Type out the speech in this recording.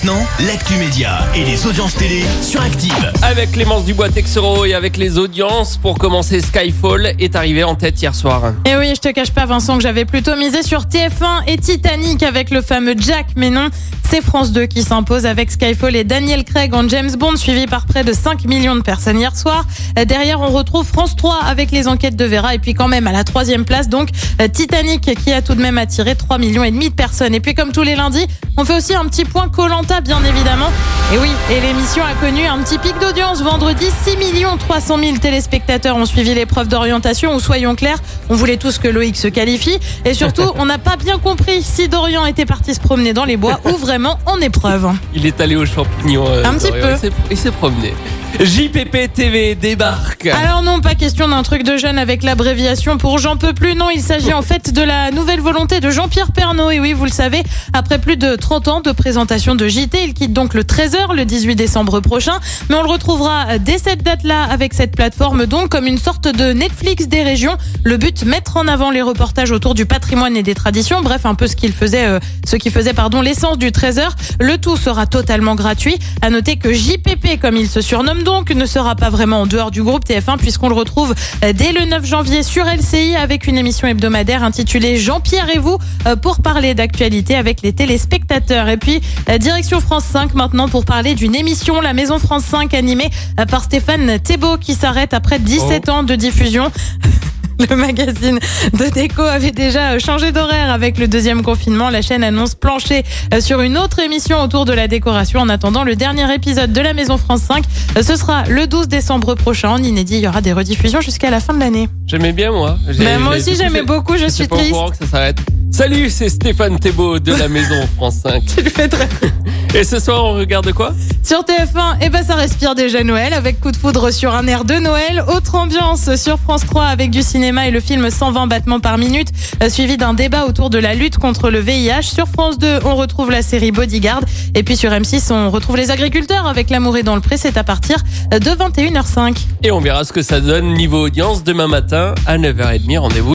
Maintenant, l'actu média et les audiences télé sur Active. Avec Clémence Dubois Texero et avec les audiences, pour commencer, Skyfall est arrivé en tête hier soir. Et oui, je te cache pas, Vincent, que j'avais plutôt misé sur TF1 et Titanic avec le fameux Jack, mais non, c'est France 2 qui s'impose avec Skyfall et Daniel Craig en James Bond, suivi par près de 5 millions de personnes hier soir. Euh, Derrière, on retrouve France 3 avec les enquêtes de Vera, et puis quand même à la troisième place, donc euh, Titanic qui a tout de même attiré 3 millions et demi de personnes. Et puis comme tous les lundis, on fait aussi un petit point Bien évidemment. Et oui, et l'émission a connu un petit pic d'audience vendredi. 6 millions 300 000 téléspectateurs ont suivi l'épreuve d'orientation, ou soyons clairs, on voulait tous que Loïc se qualifie. Et surtout, on n'a pas bien compris si Dorian était parti se promener dans les bois ou vraiment en épreuve. Il est allé aux champignons. euh, Un petit peu. Il s'est promené. JPP TV débarque. Alors non, pas question d'un truc de jeune avec l'abréviation pour J'en peux plus. Non, il s'agit en fait de la nouvelle volonté de Jean-Pierre Pernaud. Et oui, vous le savez, après plus de 30 ans de présentation de JT, il quitte donc le 13h le 18 décembre prochain. Mais on le retrouvera dès cette date-là avec cette plateforme donc comme une sorte de Netflix des régions. Le but, mettre en avant les reportages autour du patrimoine et des traditions. Bref, un peu ce qu'il faisait, euh, ce qui faisait pardon l'essence du 13h. Le tout sera totalement gratuit. À noter que JPP, comme il se surnomme donc, ne sera pas vraiment en dehors du groupe TF1 puisqu'on le retrouve euh, dès le 9 janvier sur LCI avec une émission hebdomadaire intitulée Jean-Pierre et vous euh, pour parler d'actualité avec les téléspectateurs. Et puis, euh, direction France 5 maintenant pour parler d'une émission, La Maison France 5 animée par Stéphane Thébault qui s'arrête après 17 ans de diffusion. Le magazine de déco avait déjà euh, changé d'horaire avec le deuxième confinement. La chaîne annonce plancher euh, sur une autre émission autour de la décoration. En attendant le dernier épisode de la Maison France 5, euh, ce sera le 12 décembre prochain. En inédit, il y aura des rediffusions jusqu'à la fin de l'année. J'aimais bien moi. Mais moi aussi, j'aimais beaucoup, je suis pas au triste. courant que ça s'arrête. Salut, c'est Stéphane Thébault de la maison France 5. Tu le fais très Et ce soir, on regarde quoi? Sur TF1, eh ben ça respire déjà Noël avec coup de foudre sur un air de Noël. Autre ambiance sur France 3 avec du cinéma et le film 120 battements par minute, euh, suivi d'un débat autour de la lutte contre le VIH. Sur France 2, on retrouve la série Bodyguard. Et puis sur M6, on retrouve les agriculteurs avec l'amour est dans le pré. C'est à partir de 21h05. Et on verra ce que ça donne niveau audience demain matin à 9h30. Rendez-vous.